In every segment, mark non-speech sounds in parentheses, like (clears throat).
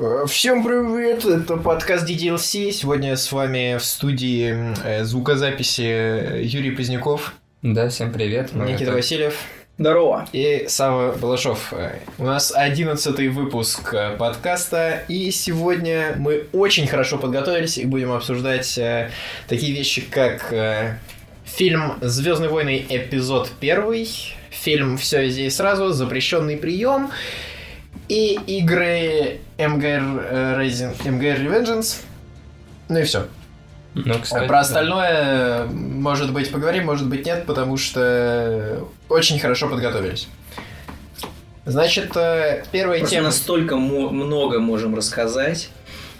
Э, всем привет, это подкаст DDLC. Сегодня с вами в студии э, звукозаписи Юрий Поздняков. Да, всем привет. Мы Никита это... Васильев. Здорово. И Сава Балашов. У нас одиннадцатый выпуск подкаста, и сегодня мы очень хорошо подготовились и будем обсуждать э, такие вещи, как э, фильм «Звездные войны. Эпизод первый», фильм «Все везде и сразу», «Запрещенный прием» и игры MGR, Rising, MGR Revengeance. Ну и все. Ну, кстати, Про остальное, да. может быть, поговорим, может быть, нет, потому что очень хорошо подготовились. Значит, э, первая Просто тема... настолько много можем рассказать,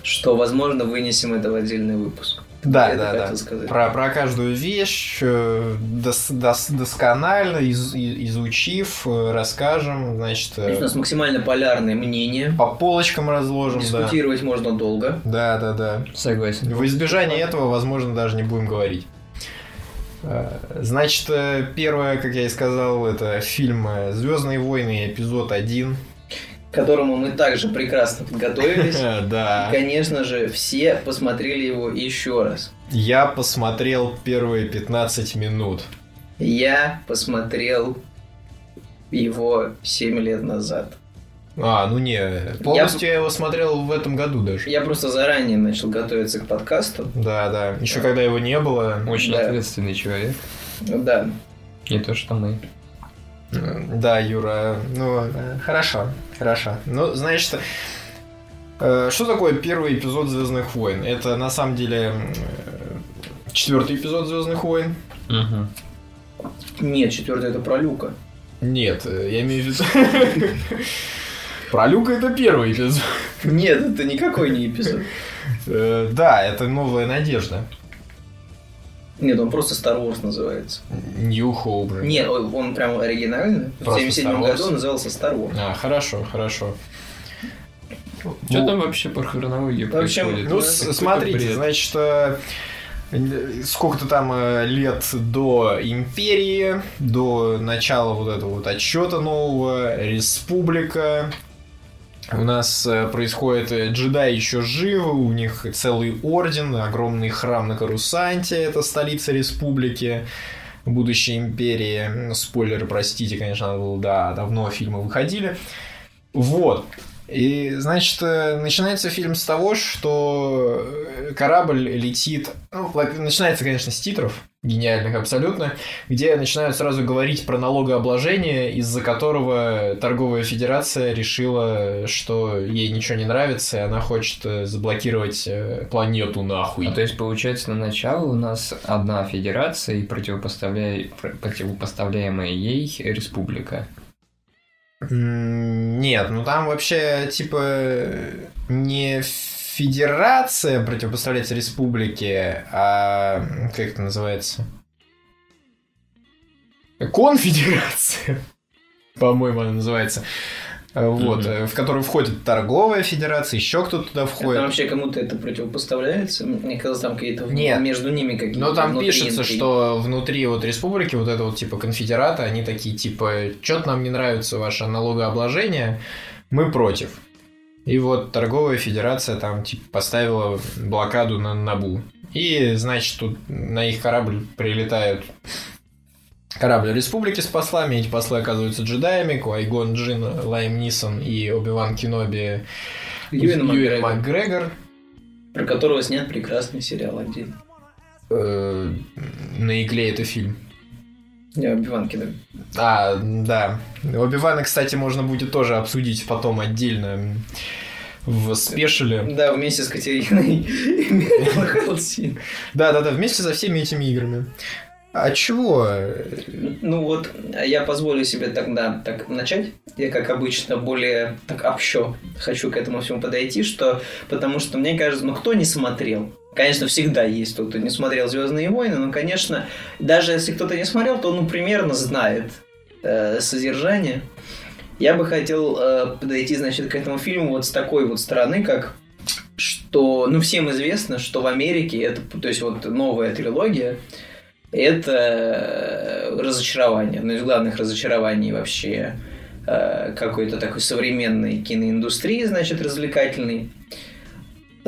что, возможно, вынесем это в отдельный выпуск. Да, да, да. Про, про каждую вещь э, дос, дос, досконально из, изучив, э, расскажем, значит... Значит, у нас максимально полярное мнение. По полочкам разложим, Дискутировать да. можно долго. Да, да, да. Согласен. В избежание этого, возможно, даже не будем говорить. Э, значит, первое, как я и сказал, это фильм Звездные войны, эпизод 1 к которому мы также прекрасно подготовились. (laughs) Да. И, конечно же, все посмотрели его еще раз. Я посмотрел первые 15 минут. Я посмотрел его 7 лет назад. А, ну не, полностью я... я его смотрел в этом году даже. Я просто заранее начал готовиться к подкасту. Да, да. Еще да. когда его не было. Очень да. ответственный человек. Да. Не то, что мы. Да, Юра, ну, хорошо, хорошо. Ну, значит, э, что такое первый эпизод Звездных войн? Это на самом деле четвертый эпизод Звездных войн. Угу. Нет, четвертый это про Люка. Нет, э, я имею в виду. (laughs) Про Люка это первый эпизод. Нет, это никакой не эпизод. Э, да, это новая надежда. Нет, он просто Star Wars называется. New Hope. Нет, он прям оригинальный. В 77 году он назывался Star Wars. А, хорошо, хорошо. Что ну, там вообще по хронологии происходит? Ну, смотрите, значит, э, сколько-то там э, лет до империи, до начала вот этого вот отчета нового, республика, у нас э, происходит э, джедаи еще живы, у них целый орден, огромный храм на Карусанте, это столица республики, будущей империи. Спойлеры, простите, конечно, надо да, давно фильмы выходили. Вот. И, значит, э, начинается фильм с того, что корабль летит... Ну, начинается, конечно, с титров, гениальных абсолютно, где начинают сразу говорить про налогообложение, из-за которого торговая федерация решила, что ей ничего не нравится, и она хочет э, заблокировать э, планету нахуй. А то есть, получается, на начало у нас одна федерация и противопоставля... противопоставляемая ей республика. Нет, ну там вообще, типа, не федерация противопоставляется республике, а как это называется? Конфедерация, (laughs) по-моему, она называется. Вот, mm-hmm. в которую входит торговая федерация, еще кто-то туда входит. Это вообще кому-то это противопоставляется? Мне казалось, там какие-то Нет. между ними какие-то. Но там пишется, интриги. что внутри вот республики, вот это вот типа конфедераты, они такие типа, что-то нам не нравится ваше налогообложение, мы против. И вот торговая федерация там типа поставила блокаду на Набу. И, значит, тут на их корабль прилетают корабль республики с послами. Эти послы оказываются джедаями. Куайгон Джин, Лайм Нисон и Оби-Ван Кеноби Юэн Макгрегор. Макгрегор. Про которого снят прекрасный сериал отдельно. Э, на игле это фильм. Я Оби-Ван. А, да. Оби-Вана, кстати, можно будет тоже обсудить потом отдельно в спешиле. Да, вместе с Катериной Да, да, да, вместе со всеми этими играми. А чего? Ну вот, я позволю себе тогда так начать. Я, как обычно, более так общо хочу к этому всему подойти, что потому что мне кажется, ну кто не смотрел? Конечно, всегда есть тот, кто не смотрел Звездные войны, но, конечно, даже если кто-то не смотрел, то он ну, примерно знает э, содержание. Я бы хотел э, подойти, значит, к этому фильму вот с такой вот стороны, как что, ну, всем известно, что в Америке это, то есть вот новая трилогия, это разочарование, одно из главных разочарований вообще э, какой-то такой современной киноиндустрии, значит, развлекательной.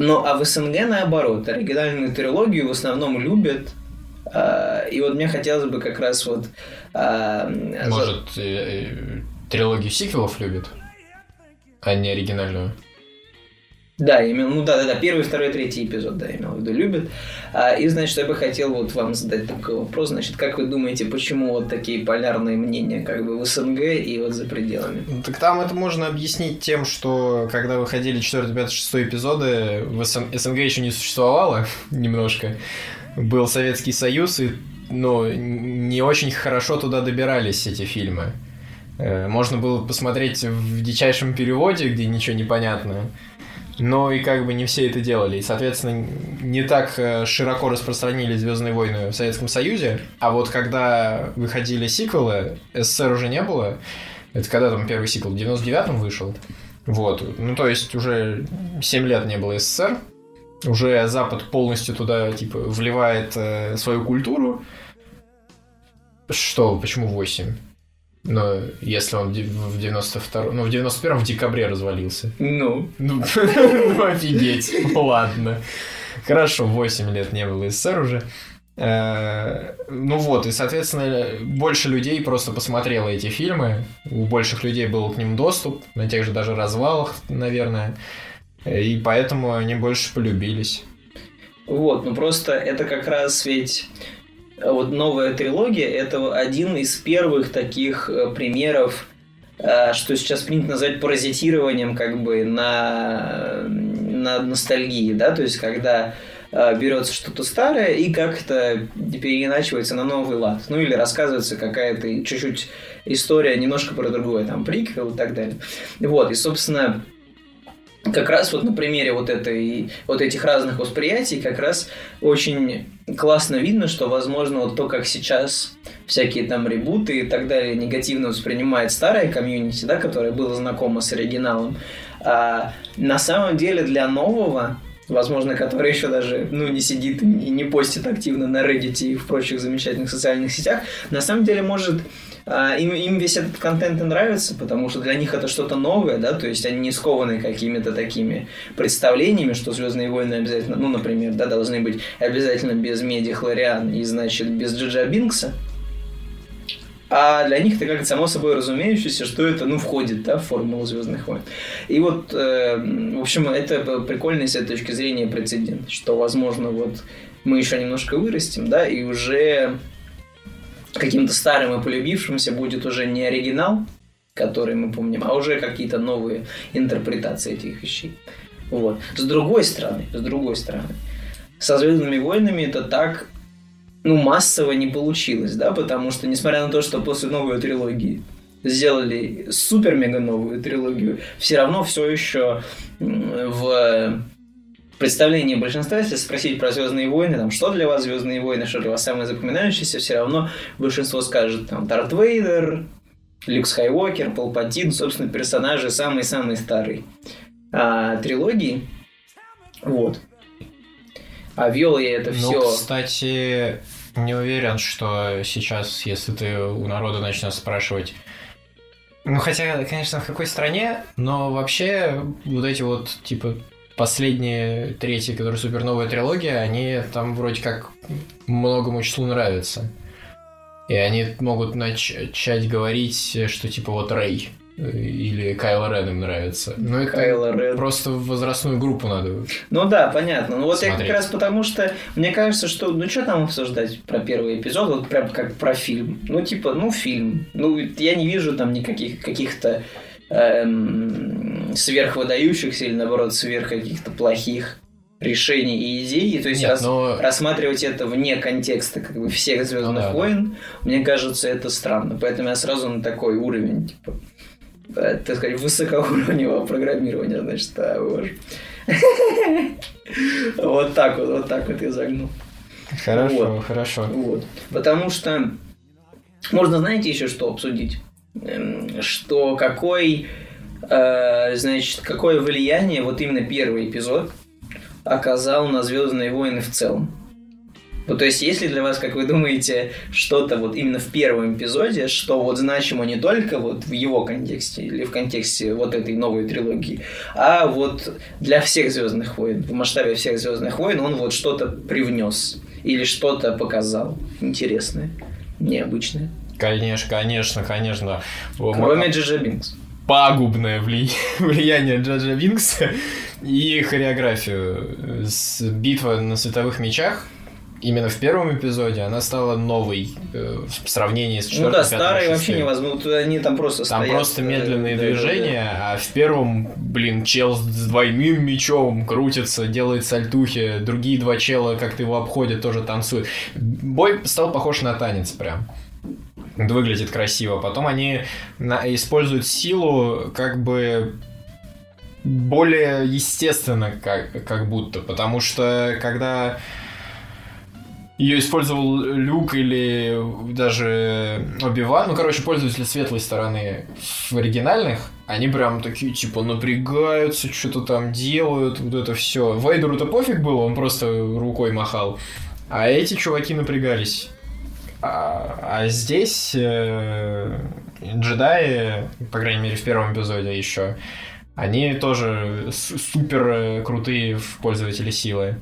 Ну, а в СНГ наоборот, оригинальную трилогию в основном любят. А, и вот мне хотелось бы как раз вот... а, за- Может, э, э, трилогию сиквелов любит, а не оригинальную? Да, имел, ну да, да, да, первый, второй, третий эпизод, да, имел в виду, любят. А, и, значит, я бы хотел вот вам задать такой вопрос, значит, как вы думаете, почему вот такие полярные мнения как бы в СНГ и вот за пределами? Ну, Так там это можно объяснить тем, что когда выходили 4, 5, 6 эпизоды, в СН- СНГ еще не существовало (laughs) немножко. Был Советский Союз, и ну, не очень хорошо туда добирались эти фильмы. Э, Можно было посмотреть в дичайшем переводе, где ничего не понятно. Но и как бы не все это делали. И, соответственно, не так э, широко распространились Звездные войны в Советском Союзе. А вот когда выходили сиквелы, СССР уже не было. Это когда там первый сиквел? В 99-м вышел. Вот. Ну, то есть уже 7 лет не было СССР. Уже Запад полностью туда, типа, вливает э, свою культуру. Что? Почему 8? Но если он в де- в 92 ну, в 91-м в декабре развалился. Ну, Ну, (laughs) ну, офигеть. Ладно. Хорошо, 8 лет не было СССР уже. Э, Ну вот, и, соответственно, больше людей просто посмотрело эти фильмы. У больших людей был к ним доступ, на тех же даже развалах, наверное. И поэтому они больше полюбились. Вот, ну просто это как раз ведь вот новая трилогия это один из первых таких э, примеров, э, что сейчас принято назвать паразитированием как бы на, на ностальгии, да, то есть когда э, берется что-то старое и как-то переиначивается на новый лад. Ну или рассказывается какая-то чуть-чуть история немножко про другое, там, приквел и так далее. Вот, и, собственно, как раз вот на примере вот, этой, вот этих разных восприятий как раз очень классно видно, что, возможно, вот то, как сейчас всякие там ребуты и так далее негативно воспринимает старая комьюнити, да, которая была знакома с оригиналом, а на самом деле для нового возможно, который еще даже, ну, не сидит и не постит активно на Reddit и в прочих замечательных социальных сетях, на самом деле может им, им весь этот контент и нравится, потому что для них это что-то новое, да, то есть они не скованы какими-то такими представлениями, что Звездные войны обязательно, ну, например, да, должны быть обязательно без Меди Хлориан и, значит, без Джиджа Бинкса. А для них это как само собой разумеющееся, что это, ну, входит, да, в формулу Звездных войн. И вот, э, в общем, это прикольный с этой точки зрения прецедент, что, возможно, вот мы еще немножко вырастем, да, и уже каким-то старым и полюбившимся будет уже не оригинал, который мы помним, а уже какие-то новые интерпретации этих вещей. Вот. С другой стороны, с другой стороны, со Звездными войнами это так ну, массово не получилось, да, потому что, несмотря на то, что после новой трилогии сделали супер-мега новую трилогию, все равно все еще в представлении большинства, если спросить про Звездные войны, там, что для вас Звездные войны, что для вас самое запоминающееся, все равно большинство скажет там Дарт Вейдер, Люк Скайуокер, Палпатин, собственно, персонажи самые-самые старые а, трилогии. Вот. А вел я это все. Ну, кстати, не уверен, что сейчас, если ты у народа начнешь спрашивать. Ну, хотя, конечно, в какой стране, но вообще вот эти вот, типа, последние третьи, которые суперновая трилогия, они там вроде как многому числу нравятся. И они могут начать говорить, что типа вот Рэй или Кайло Рен им нравится. Ну, это Кайло Рен. просто возрастную группу надо. Ну да, понятно. Ну вот Смотреть. я как раз потому что мне кажется, что ну что там обсуждать про первый эпизод, вот прям как про фильм. Ну типа, ну фильм. Ну я не вижу там никаких каких-то эм, сверхвыдающихся или наоборот сверх каких-то плохих решений и идей. И, то есть Нет, рас- но- рассматривать это вне контекста как бы всех Звездных Ну да, да. войн, мне кажется, это странно. Поэтому я сразу на такой уровень, типа, э, так сказать, высокоуровневого программирования, значит, а, боже. (laughs) Вот так вот, вот так вот я загнул. Хорошо, Вот. хорошо. Вот. Потому что можно, знаете, еще что обсудить? Эм, Что какой, значит, какое влияние вот именно первый эпизод оказал на Звездные войны в целом. Ну, то есть, если для вас, как вы думаете, что-то вот именно в первом эпизоде, что вот значимо не только вот в его контексте или в контексте вот этой новой трилогии, а вот для всех Звездных войн, в масштабе всех Звездных войн он вот что-то привнес или что-то показал интересное, необычное. Конечно, конечно, конечно. Кроме Джиджа Бинкс. Пагубное вли... (laughs) влияние Джаджа Бинкса и хореографию. С битва на световых мечах именно в первом эпизоде она стала новой э, в сравнении с Ну четвертым, да, пятым, старые вообще невозможно. Они там просто Там стоят. просто э, медленные да, да, да. движения, а в первом, блин, чел с двойным мечом крутится, делает сальтухи, другие два чела как-то его обходят, тоже танцуют. Бой стал похож на танец прям. Это Выглядит красиво. Потом они используют силу как бы более естественно, как, как будто. Потому что когда ее использовал Люк или даже Оби-Ван, ну, короче, пользователи светлой стороны в оригинальных, они прям такие, типа, напрягаются, что-то там делают, вот это все. Вейдеру-то пофиг было, он просто рукой махал. А эти чуваки напрягались. А, а здесь э, джедаи, по крайней мере, в первом эпизоде еще, они тоже с- супер э, крутые в пользователи силы.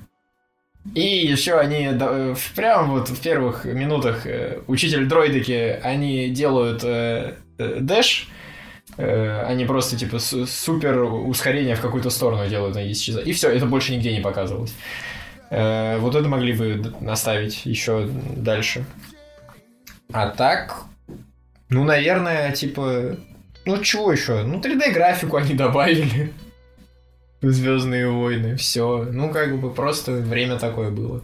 И еще они да, в- прям вот в первых минутах э, учитель дроидики, они делают э, э, дэш, э, они просто типа су- супер ускорение в какую-то сторону делают, они исчезают. И все, это больше нигде не показывалось. Э, вот это могли бы наставить еще дальше. А так, ну, наверное, типа, ну чего еще? Ну, 3D графику они добавили. Звездные войны, все. Ну, как бы просто время такое было.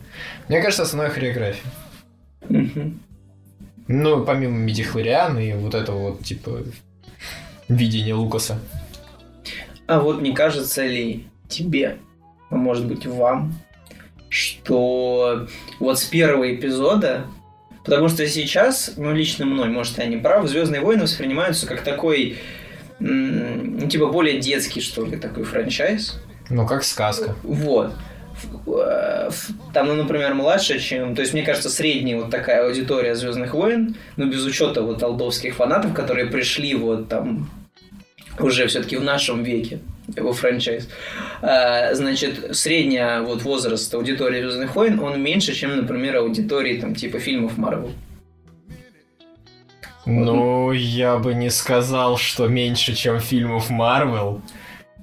Мне кажется, основная хореография. Ну, помимо Медихлориан и вот этого вот, типа, видения Лукаса. А вот не кажется ли тебе, а может быть вам, что вот с первого эпизода, потому что сейчас, ну лично мной, может я не прав, Звездные войны воспринимаются как такой, ну типа более детский что ли такой франчайз. Ну, как сказка. Вот. Э, Там, ну, например, младше, чем... То есть, мне кажется, средняя вот такая аудитория Звездных войн, ну, без учета вот алдовских фанатов, которые пришли вот там уже все-таки в нашем веке во франчайз. А, Значит, средняя вот возраст аудитории Звездных войн, он меньше, чем, например, аудитории там типа фильмов Марвел. Ну, я бы не сказал, что меньше, чем фильмов Марвел,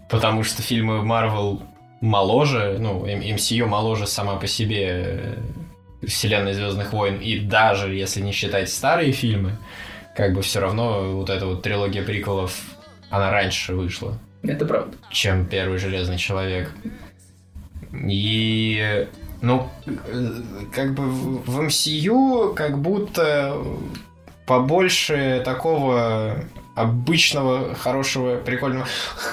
потому что фильмы Марвел моложе, ну, MCU моложе сама по себе э, вселенной Звездных войн, и даже если не считать старые фильмы, как бы все равно вот эта вот трилогия приколов, она раньше вышла Это правда. чем первый Железный Человек. И, ну, как бы в MCU как будто побольше такого обычного, хорошего, прикольного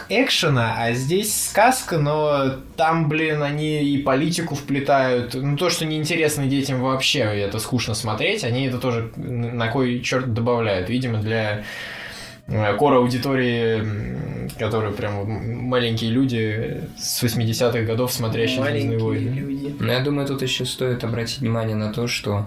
экшена, а здесь сказка, но там, блин, они и политику вплетают. Ну, то, что неинтересно детям вообще, это скучно смотреть, они это тоже на кой черт добавляют. Видимо, для кор аудитории, которые прям маленькие люди с 80-х годов, смотрящие «Звездные войны». люди. Но я думаю, тут еще стоит обратить внимание на то, что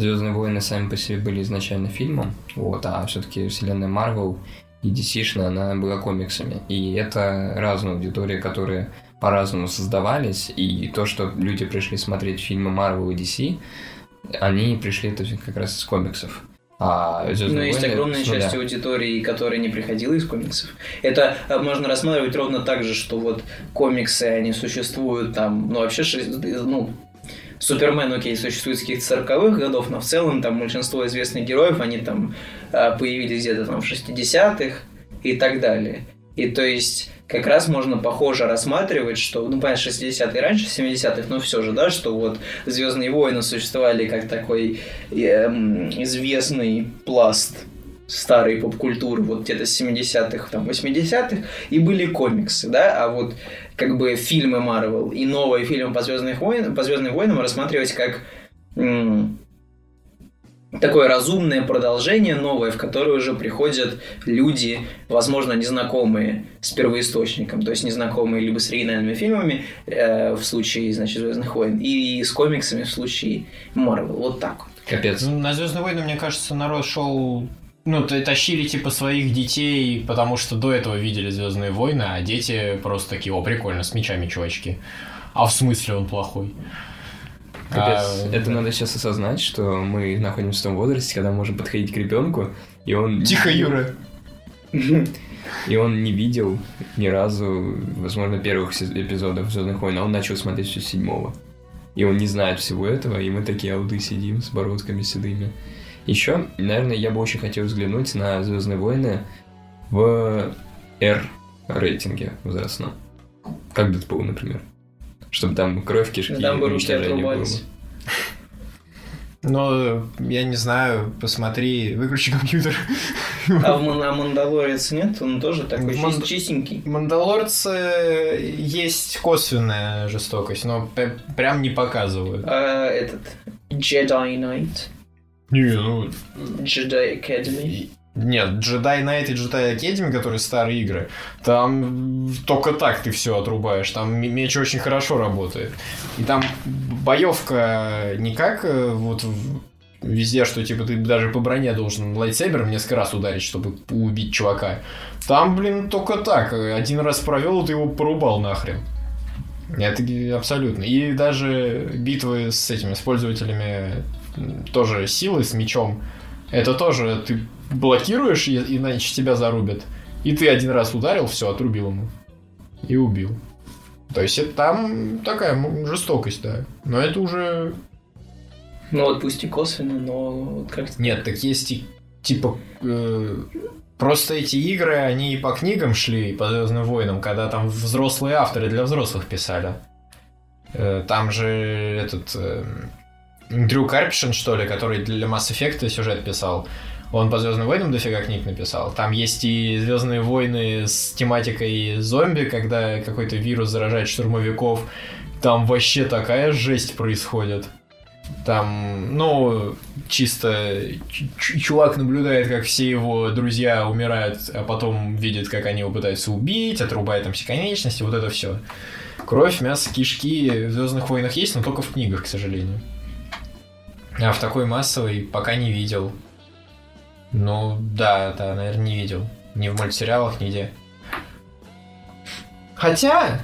Звездные войны сами по себе были изначально фильмом, вот, а все-таки вселенная Марвел и DC, она была комиксами. И это разные аудитории, которые по-разному создавались, и то, что люди пришли смотреть фильмы Marvel и DC, они пришли это как раз из комиксов. А Но «Звездные есть войны» огромная нуля. часть аудитории, которая не приходила из комиксов. Это э, можно рассматривать ровно так же, что вот комиксы, они существуют там, ну вообще, ну, Супермен, окей, существует с каких-то 40-х годов, но в целом там большинство известных героев, они там э, появились где-то там в 60-х и так далее. И то есть как раз можно похоже рассматривать, что, ну, понятно, 60-е раньше 70-х, но все же, да, что вот Звездные войны существовали как такой эм, известный пласт старой поп-культуры, вот где-то с 70-х, там, 80-х, и были комиксы, да, а вот как бы фильмы Марвел и новые фильмы по, Звездных войн, по Звездным войнам рассматривать как м, такое разумное продолжение новое, в которое уже приходят люди, возможно, незнакомые с первоисточником, то есть незнакомые либо с оригинальными фильмами э, в случае, значит, Звездных войн, и с комиксами в случае Марвел. Вот так вот. Капец. Ну, на Звездные войны, мне кажется, народ шел. Ну, тащили типа своих детей, потому что до этого видели Звездные войны, а дети просто такие, о, прикольно, с мечами, чувачки. А в смысле он плохой? Капец. А, Это да. надо сейчас осознать, что мы находимся в том возрасте, когда можем подходить к ребенку, и он... Тихо, Юра. (laughs) И он не видел ни разу, возможно, первых эпизодов Звездных войн, а он начал смотреть все с седьмого. И он не знает всего этого, и мы такие ауды сидим с бородками седыми. Еще, наверное, я бы очень хотел взглянуть на Звездные войны в R рейтинге возрастном. Как Дэдпул, например. Чтобы там кровь, кишки, Там бы руки отрубались. Ну, я не знаю, посмотри, выключи компьютер. А в а Мандалорец нет? Он тоже такой Манд- чистенький. Мандалорцы есть косвенная жестокость, но прям не показывают. А этот Jedi Knight, Не, ну, Jedi Academy. Нет, Jedi Knight и Jedi Academy, которые старые игры, там только так ты все отрубаешь. Там меч очень хорошо работает. И там боевка не как э, вот везде, что типа ты даже по броне должен лайтсейбером несколько раз ударить, чтобы убить чувака. Там, блин, только так. Один раз провел, ты его порубал нахрен. Это абсолютно. И даже битвы с этими, с пользователями тоже силы с мечом. Это тоже ты блокируешь, иначе тебя зарубят. И ты один раз ударил, все, отрубил ему. И убил. То есть это там такая жестокость, да. Но это уже... Ну вот пусть и косвенно, но вот как-то... Нет, так есть и, типа... э, просто эти игры, они и по книгам шли, и по Звездным войнам, когда там взрослые авторы для взрослых писали. Э, там же этот... э, Дрю Карпишин, что ли, который для Mass Effect сюжет писал, он по Звездным войнам дофига книг написал. Там есть и Звездные войны с тематикой зомби, когда какой-то вирус заражает штурмовиков. Там вообще такая жесть происходит. Там, ну, чисто чувак наблюдает, как все его друзья умирают, а потом видит, как они его пытаются убить, отрубает там все конечности, вот это все. Кровь, мясо, кишки в Звездных войнах есть, но только в книгах, к сожалению. А в такой массовой пока не видел. Ну, да, да, наверное, не видел. Ни в мультсериалах, нигде. Хотя,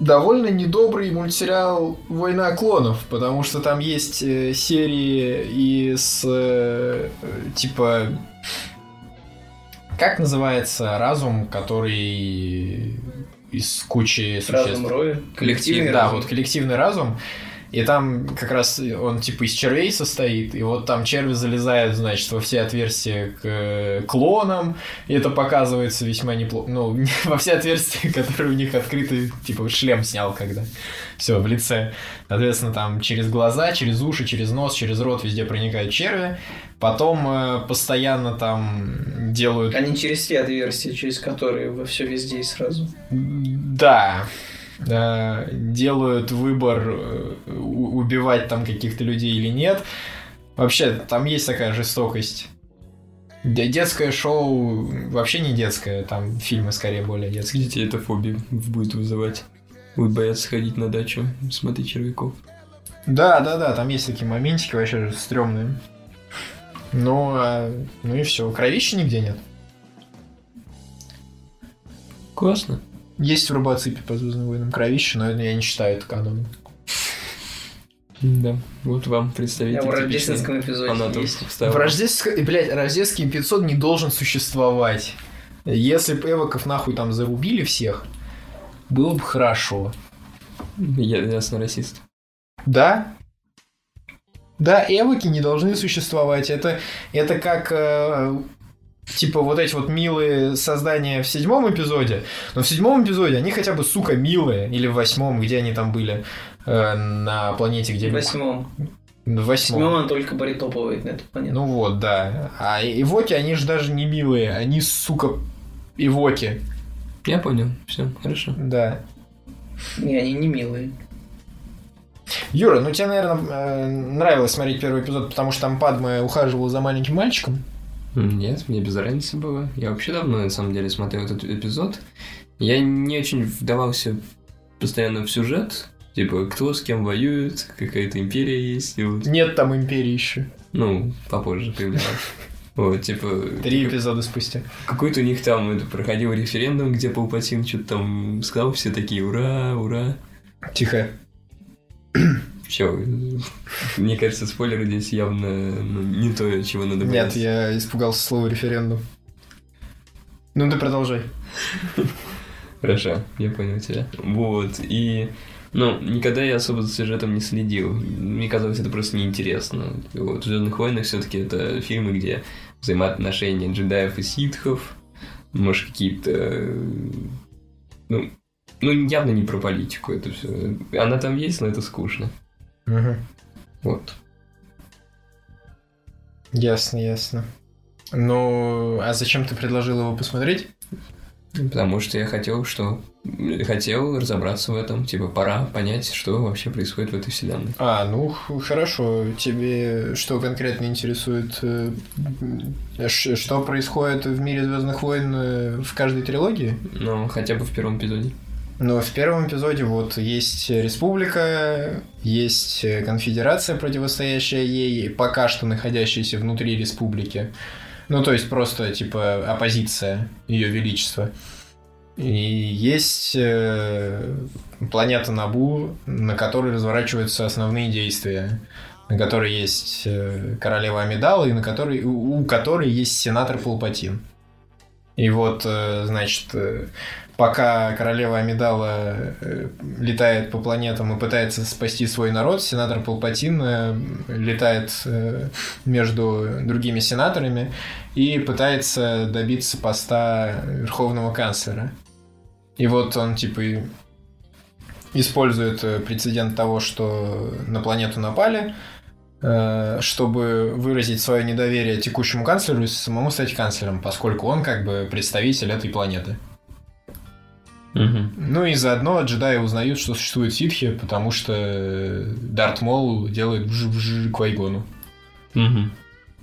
довольно недобрый мультсериал «Война клонов», потому что там есть э, серии и с, э, типа, как называется разум, который из кучи существ? Разум Роя. Коллективный да, разум. вот коллективный разум. И там как раз он типа из червей состоит, и вот там черви залезают, значит, во все отверстия к э, клонам, и это показывается весьма неплохо. Ну, (laughs) во все отверстия, которые у них открыты, типа шлем снял когда. Все, в лице. Соответственно, там через глаза, через уши, через нос, через рот везде проникают черви. Потом э, постоянно там делают Они через те отверстия, через которые во все везде и сразу. Да. Э, Делают выбор э, убивать там каких-то людей или нет. Вообще, там есть такая жестокость. Де- Детское шоу вообще не детское, там фильмы скорее более детские. Детей это фобия будет вызывать. Будут бояться ходить на дачу, смотреть червяков. Да, да, да, там есть такие моментики вообще стрёмные. Ну, а, ну и все. Кровища нигде нет. Классно. Есть в Робоципе по Звездным войнам кровища, но я не считаю это каноном. Да. Вот вам представитель Я в рождественском эпизоде есть. В рождественском... Блядь, рождественский 500 не должен существовать. Если бы эвоков нахуй там зарубили всех, было бы хорошо. Я ясно расист. Да? Да, эвоки не должны существовать. Это, это как... э, типа вот эти вот милые создания в седьмом эпизоде. Но в седьмом эпизоде они хотя бы, сука, милые. Или в восьмом, где они там были. э, на планете, где... В восьмом. В восьмом. восьмом он только баритоповывает на эту планету. Ну вот, да. А ивоки, они же даже не милые, они, сука, ивоки. Я понял. Все, хорошо. Да. Не, они не милые. Юра, ну тебе, наверное, нравилось смотреть первый эпизод, потому что там Падма ухаживала за маленьким мальчиком? Нет, мне без разницы было. Я вообще давно, на самом деле, смотрел этот эпизод. Я не очень вдавался постоянно в сюжет. Типа, кто с кем воюет, какая-то империя есть. И вот. Нет там империи еще. Ну, попозже появлялась. (laughs) Вот, типа... Три эпизода спустя. Какой-то у них там это, проходил референдум, где Паупатин что-то там сказал, все такие «Ура! Ура!» Тихо. Все, мне кажется, спойлеры здесь явно ну, не то, чего надо Нет, бояться. я испугался слова референдум. Ну, ты продолжай. Хорошо, я понял тебя. Вот, и... Ну, никогда я особо за сюжетом не следил. Мне казалось, это просто неинтересно. Вот, в Звездных войнах все-таки это фильмы, где взаимоотношения джедаев и ситхов, может, какие-то... Ну, ну, явно не про политику это все. Она там есть, но это скучно. Угу. Вот. Ясно, ясно. Ну, а зачем ты предложил его посмотреть? Потому что я хотел, что хотел разобраться в этом, типа пора понять, что вообще происходит в этой вселенной. А, ну хорошо. Тебе что конкретно интересует? Э, что происходит в мире Звездных войн э, в каждой трилогии? Ну, хотя бы в первом эпизоде. Но в первом эпизоде вот есть республика, есть конфедерация, противостоящая ей, пока что находящаяся внутри республики. Ну, то есть просто, типа, оппозиция Ее Величества. И есть э, планета Набу, на которой разворачиваются основные действия. На которой есть э, королева Амидала, и на которой, у, у которой есть сенатор Палпатин. И вот, э, значит, э, пока королева Амидала э, летает по планетам и пытается спасти свой народ, сенатор Палпатин э, летает э, между другими сенаторами и пытается добиться поста верховного канцлера. И вот он типа использует прецедент того, что на планету напали, чтобы выразить свое недоверие текущему канцлеру и самому стать канцлером, поскольку он как бы представитель этой планеты. Угу. Ну и заодно джедаи узнают, что существует ситхи, потому что Дарт Мол делает вж к Вайгону. Угу.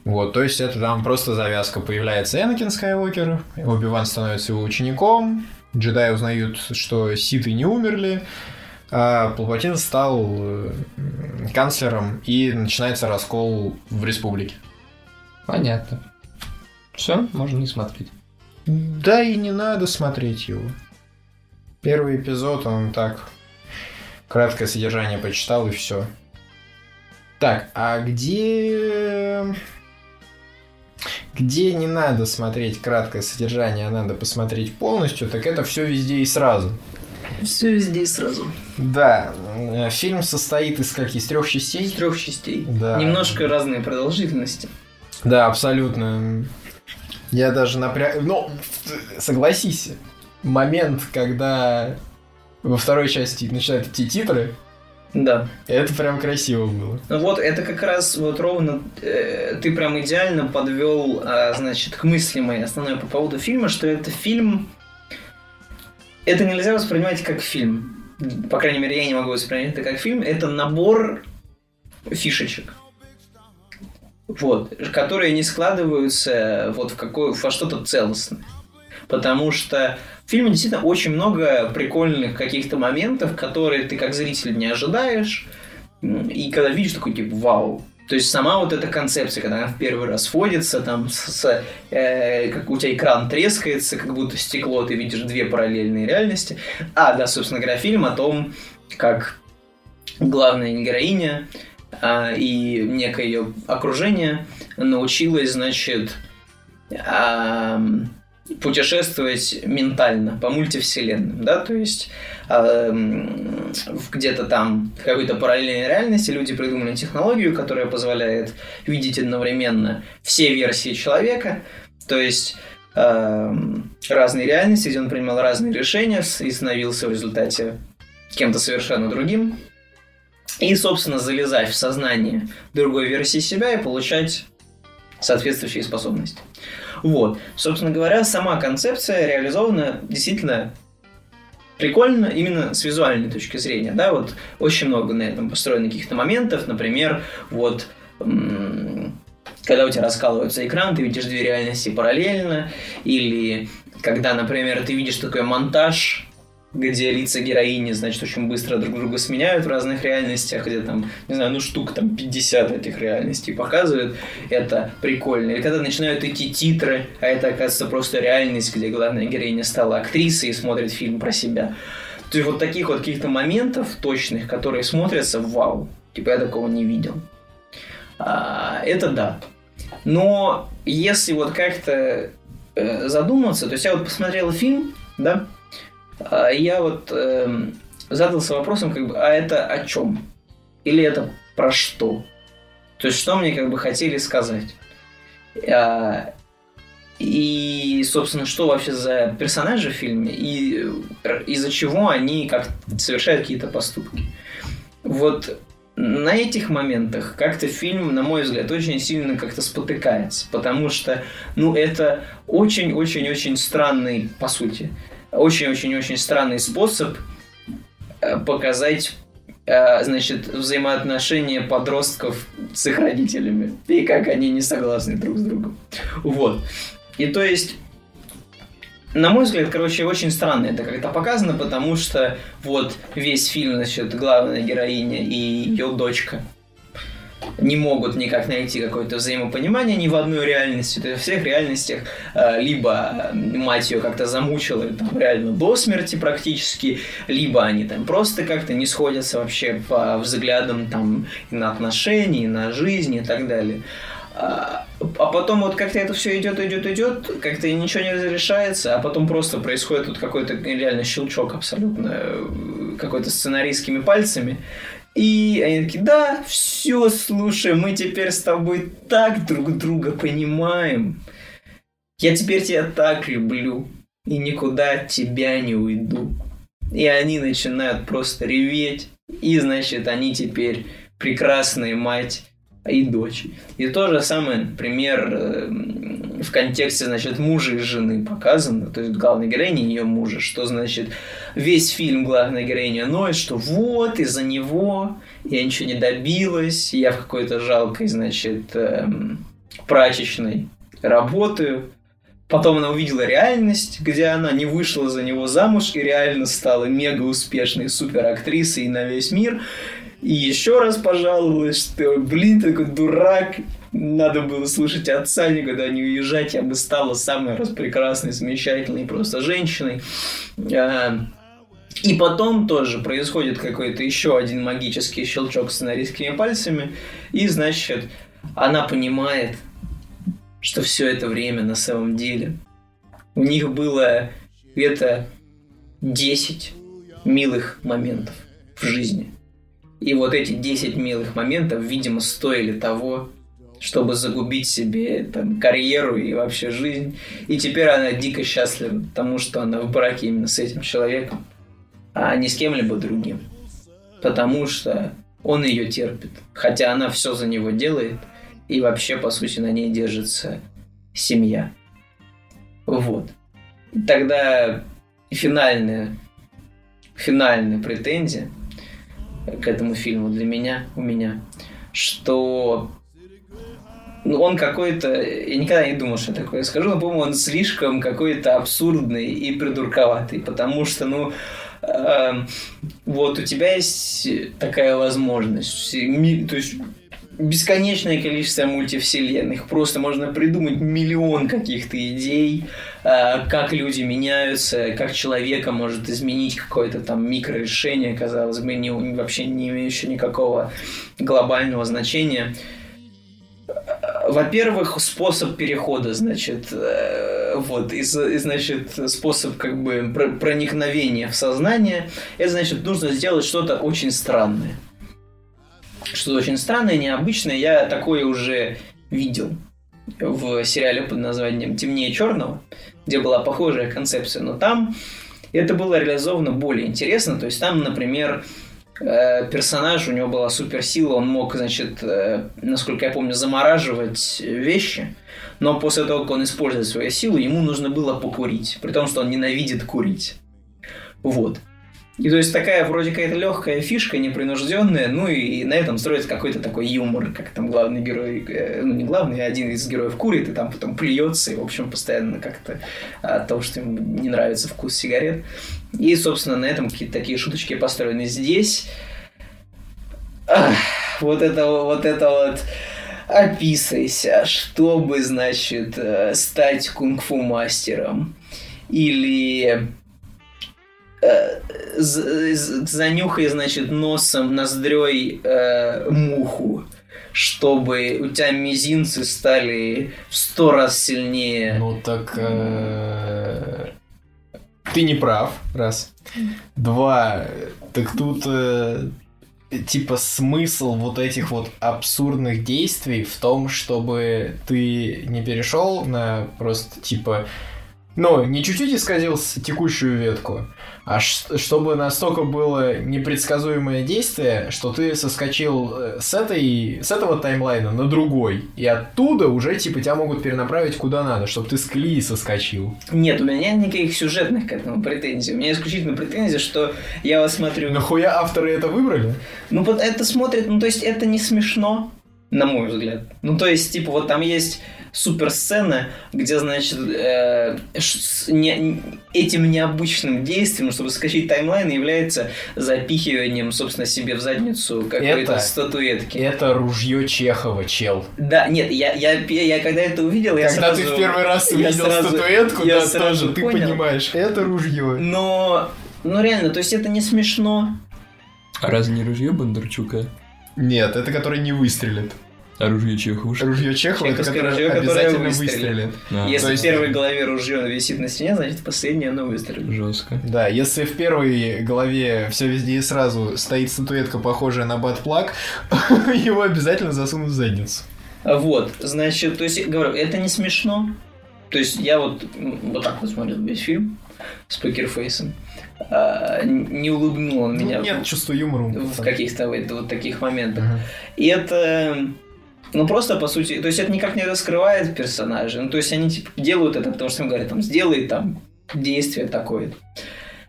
Вот, то есть это там просто завязка. Появляется Энакин Скайуокер, Оби-Ван становится его учеником, джедаи узнают, что ситы не умерли, а Палпатин стал э, канцлером, и начинается раскол в республике. Понятно. Все, можно не смотреть. Да и не надо смотреть его. Первый эпизод, он так краткое содержание почитал и все. Так, а где... Где не надо смотреть краткое содержание, а надо посмотреть полностью, так это все везде и сразу. Все везде и сразу. Да, э, фильм состоит из каких? Из трех частей? Из трех частей. Да. Немножко разные продолжительности. Да, абсолютно. Я даже напряг... Ну, согласись, момент, когда во второй части начинают идти титры, да. Это прям красиво было. Ну вот, это как раз вот ровно э, ты прям идеально подвел, э, значит, к мысли моей основной по поводу фильма, что это фильм... Это нельзя воспринимать как фильм. По крайней мере, я не могу воспринимать это как фильм. Это набор фишечек. Вот, которые не складываются вот в какое, во что-то целостное потому что в фильме действительно очень много прикольных каких-то моментов, которые ты как зритель не ожидаешь, и когда видишь такой типа вау, то есть сама вот эта концепция, когда она в первый раз вводится, там с, с, э, как у тебя экран трескается, как будто стекло, ты видишь две параллельные реальности. А, да, собственно говоря, фильм о том, как главная героиня а, и некое ее окружение научилась, значит, а, путешествовать ментально по мультивселенным, да, то есть э, где-то там в какой-то параллельной реальности люди придумали технологию, которая позволяет видеть одновременно все версии человека, то есть э, разные реальности, где он принимал разные решения и становился в результате кем-то совершенно другим, и, собственно, залезать в сознание другой версии себя и получать соответствующие способности. Вот. Собственно говоря, сама концепция реализована действительно прикольно именно с визуальной точки зрения, да, вот очень много на этом построено каких-то моментов, например, вот когда у тебя раскалывается экран, ты видишь две реальности параллельно, или когда, например, ты видишь такой монтаж, где лица героини, значит, очень быстро друг друга сменяют в разных реальностях, где там, не знаю, ну штук там 50 этих реальностей показывают, это прикольно. Или когда начинают идти титры, а это, оказывается, просто реальность, где главная героиня стала актрисой и смотрит фильм про себя. То есть вот таких вот каких-то моментов точных, которые смотрятся, вау, типа я такого не видел. А, это да. Но если вот как-то э, задуматься, то есть я вот посмотрел фильм, да, я вот э, задался вопросом, как бы, а это о чем? Или это про что? То есть, что мне как бы хотели сказать? А, и, собственно, что вообще за персонажи в фильме, и э, из-за чего они как совершают какие-то поступки. Вот на этих моментах как-то фильм, на мой взгляд, очень сильно как-то спотыкается, потому что, ну, это очень-очень-очень странный, по сути, очень-очень-очень странный способ э, показать э, значит, взаимоотношения подростков с их родителями и как они не согласны друг с другом. Вот. И то есть на мой взгляд, короче, очень странно это как-то показано, потому что вот весь фильм, значит, главная героиня и ее дочка не могут никак найти какое-то взаимопонимание ни в одной реальности. То есть в всех реальностях э, либо мать ее как-то замучила там, реально до смерти практически, либо они там просто как-то не сходятся вообще по взглядам там и на отношения, и на жизнь и так далее. А, а потом вот как-то это все идет, идет, идет, как-то ничего не разрешается, а потом просто происходит вот какой-то реально щелчок абсолютно, э, какой-то сценарийскими пальцами. И они такие, да, все, слушай, мы теперь с тобой так друг друга понимаем. Я теперь тебя так люблю. И никуда от тебя не уйду. И они начинают просто реветь. И, значит, они теперь прекрасная мать и дочь. И то же самое, например, э, в контексте, значит, мужа и жены показано, то есть главной героини и ее мужа, что, значит, весь фильм главная героиня ноет, что вот, из-за него я ничего не добилась, я в какой-то жалкой, значит, эм, прачечной работаю, Потом она увидела реальность, где она не вышла за него замуж и реально стала мега успешной суперактрисой на весь мир. И еще раз пожаловалась, что, блин, такой дурак, надо было слушать отца, никогда не уезжать, я бы стала самой распрекрасной, замечательной просто женщиной. А, и потом тоже происходит какой-то еще один магический щелчок сценаристскими пальцами, и, значит, она понимает, что все это время на самом деле у них было где-то 10 милых моментов в жизни – и вот эти 10 милых моментов, видимо, стоили того, чтобы загубить себе там, карьеру и вообще жизнь. И теперь она дико счастлива, потому что она в браке именно с этим человеком, а не с кем-либо другим. Потому что он ее терпит. Хотя она все за него делает, и вообще, по сути, на ней держится семья. Вот. Тогда финальная, финальная претензия – к этому фильму для меня, у меня, что он какой-то... Я никогда не думал, что такое скажу, но, по-моему, он слишком какой-то абсурдный и придурковатый, потому что, ну, э, вот у тебя есть такая возможность. То есть бесконечное количество мультивселенных. Просто можно придумать миллион каких-то идей, а, как люди меняются, как человека может изменить какое-то там микрорешение, казалось бы, не, вообще не имеющее никакого глобального значения. Во-первых, способ перехода, значит, э, вот, и, значит, способ как бы проникновения в сознание, это значит, нужно сделать что-то очень странное что очень странное, необычное. Я такое уже видел в сериале под названием «Темнее черного», где была похожая концепция, но там это было реализовано более интересно. То есть там, например, э, персонаж, у него была суперсила, он мог, значит, э, насколько я помню, замораживать вещи, но после того, как он использует свою силу, ему нужно было покурить, при том, что он ненавидит курить. Вот. И то есть такая вроде какая-то легкая фишка, непринужденная, ну и на этом строится какой-то такой юмор, как там главный герой, э, ну не главный, а один из героев курит, и там потом плюется, и, в общем, постоянно как-то от того, что ему не нравится вкус сигарет. И, собственно, на этом какие-то такие шуточки построены здесь. Ах, вот это вот это вот описайся, чтобы, значит, э, стать кунг-фу мастером. Или э, занюхай, значит, носом, ноздрёй э, муху, чтобы у тебя мизинцы стали в сто раз сильнее. Ну так э, ты не прав, раз. Два, так тут э, типа смысл вот этих вот абсурдных действий в том, чтобы ты не перешел на просто типа ну, не чуть-чуть исказил текущую ветку, а чтобы настолько было непредсказуемое действие, что ты соскочил э, с, этой, с этого таймлайна на другой, и оттуда уже, типа, тебя могут перенаправить куда надо, чтобы ты с колеи соскочил. Нет, у меня нет никаких сюжетных к этому претензий. У меня исключительно претензия, что я вас смотрю... Нахуя авторы это выбрали? Ну, это смотрит, ну, то есть это не смешно, на мой взгляд. Ну, то есть, типа, вот там есть суперсцена, где, значит, э, не, этим необычным действием, чтобы скачать таймлайн, является запихиванием, собственно, себе в задницу какой-то статуэтки. Это ружье Чехова, чел. Да, нет, я, я, я, я когда это увидел, я Когда сразу... ты в первый раз увидел сразу, статуэтку, я да, сразу тоже, понял. ты понимаешь, это ружье. Но, ну реально, то есть это не смешно. А разве не ружье Бондарчука? Нет, это который не выстрелит. Оружие Чехова. Ружье Чехова, это которое ружье, обязательно выстрелит. выстрелит. Да. Если есть... в первой голове ружье висит на стене, значит в последней оно выстрелит. Жестко. Да, если в первой голове все везде и сразу стоит статуэтка, похожая на батплак, (laughs) его обязательно засунут в задницу. Вот, значит, то есть, говорю, это не смешно. То есть я вот вот так вот смотрел весь фильм с покерфейсом. А, не улыбнул он ну, меня. Нет чувства юмора. В каких-то вот, вот таких моментах. Uh-huh. И это ну, просто, по сути, то есть это никак не раскрывает персонажа. Ну, то есть они типа, делают это, потому что им говорят, там, сделай там действие такое.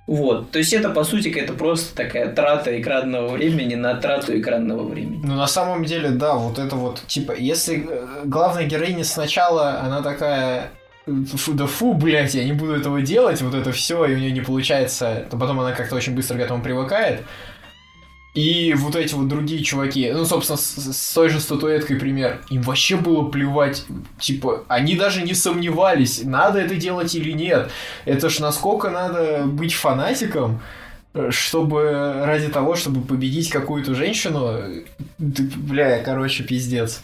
Вот. То есть это, по сути, это просто такая трата экранного времени на трату экранного времени. Ну, на самом деле, да, вот это вот, типа, если э, главная героиня сначала, она такая, фу, да фу, блядь, я не буду этого делать, вот это все, и у нее не получается, то потом она как-то очень быстро к этому привыкает. И вот эти вот другие чуваки, ну, собственно, с, с той же статуэткой пример, им вообще было плевать, типа, они даже не сомневались, надо это делать или нет. Это ж насколько надо быть фанатиком, чтобы ради того, чтобы победить какую-то женщину, ты, бля, короче, пиздец.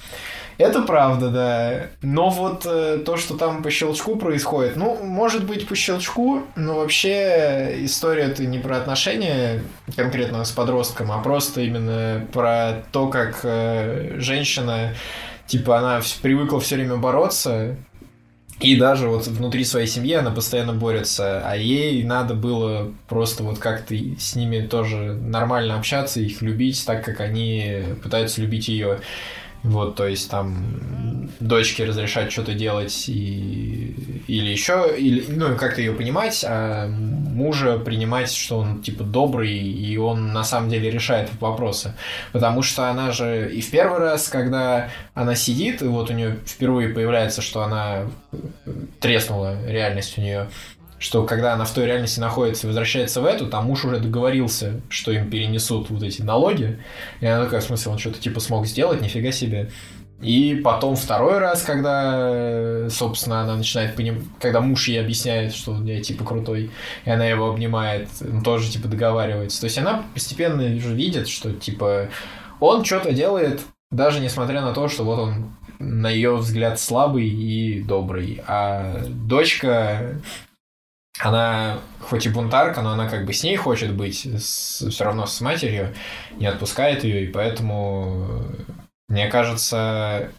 Это правда, да. Но вот э, то, что там по щелчку происходит, ну, может быть, по щелчку, но вообще история это не про отношения конкретно с подростком, а просто именно про то, как э, женщина, типа, она привыкла все время бороться, и даже вот внутри своей семьи она постоянно борется, а ей надо было просто вот как-то с ними тоже нормально общаться, их любить так, как они пытаются любить ее. Вот, то есть там дочке разрешать что-то делать и, или еще, или, ну, как-то ее понимать, а мужа принимать, что он типа добрый, и он на самом деле решает вопросы. Потому что она же и в первый раз, когда она сидит, и вот у нее впервые появляется, что она треснула реальность у нее, что когда она в той реальности находится и возвращается в эту, там муж уже договорился, что им перенесут вот эти налоги. И она такая, в смысле, он что-то типа смог сделать, нифига себе. И потом второй раз, когда, собственно, она начинает понимать, когда муж ей объясняет, что я типа крутой, и она его обнимает, он тоже типа договаривается. То есть она постепенно уже видит, что типа он что-то делает, даже несмотря на то, что вот он на ее взгляд слабый и добрый. А дочка она хоть и бунтарка, но она как бы с ней хочет быть, с, все равно с матерью, не отпускает ее, и поэтому, мне кажется...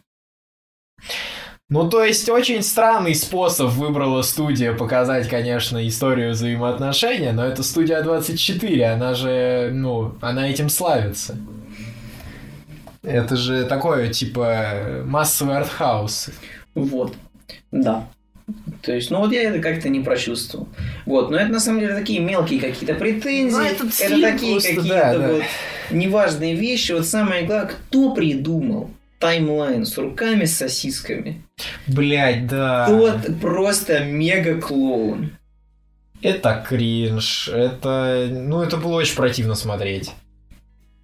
Ну, то есть, очень странный способ выбрала студия показать, конечно, историю взаимоотношения, но это студия 24, она же, ну, она этим славится. Это же такое, типа, массовый артхаус. Вот, да. То есть, ну вот я это как-то не прочувствовал. Вот, но это на самом деле такие мелкие какие-то претензии. Ну, это такие просто, какие-то да, да. вот неважные вещи. Вот самое главное, кто придумал таймлайн с руками с сосисками? Блять, да. Тот просто мега клоун. Это кринж. Это. Ну, это было очень противно смотреть.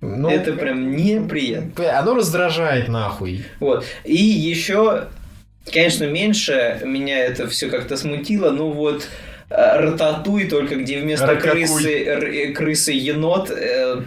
Ну, это прям неприятно. Оно раздражает нахуй. Вот. И еще, конечно, меньше меня это все как-то смутило, но вот э, Рататуй, только где вместо Ракакуй. крысы, э, крысы енот, э,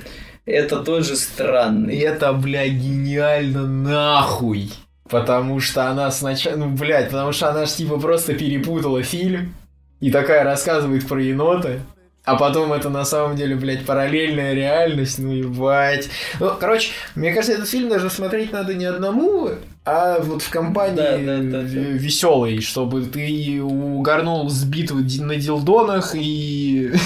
это тоже И странный. это, бля, гениально нахуй. Потому что она сначала... Ну, блядь, потому что она ж типа просто перепутала фильм. И такая рассказывает про енота. А потом это на самом деле, блядь, параллельная реальность, ну ебать. Ну, короче, мне кажется, этот фильм даже смотреть надо не одному, а вот в компании Да, да, да, веселой, чтобы ты угорнул с битвы на дилдонах и... (laughs)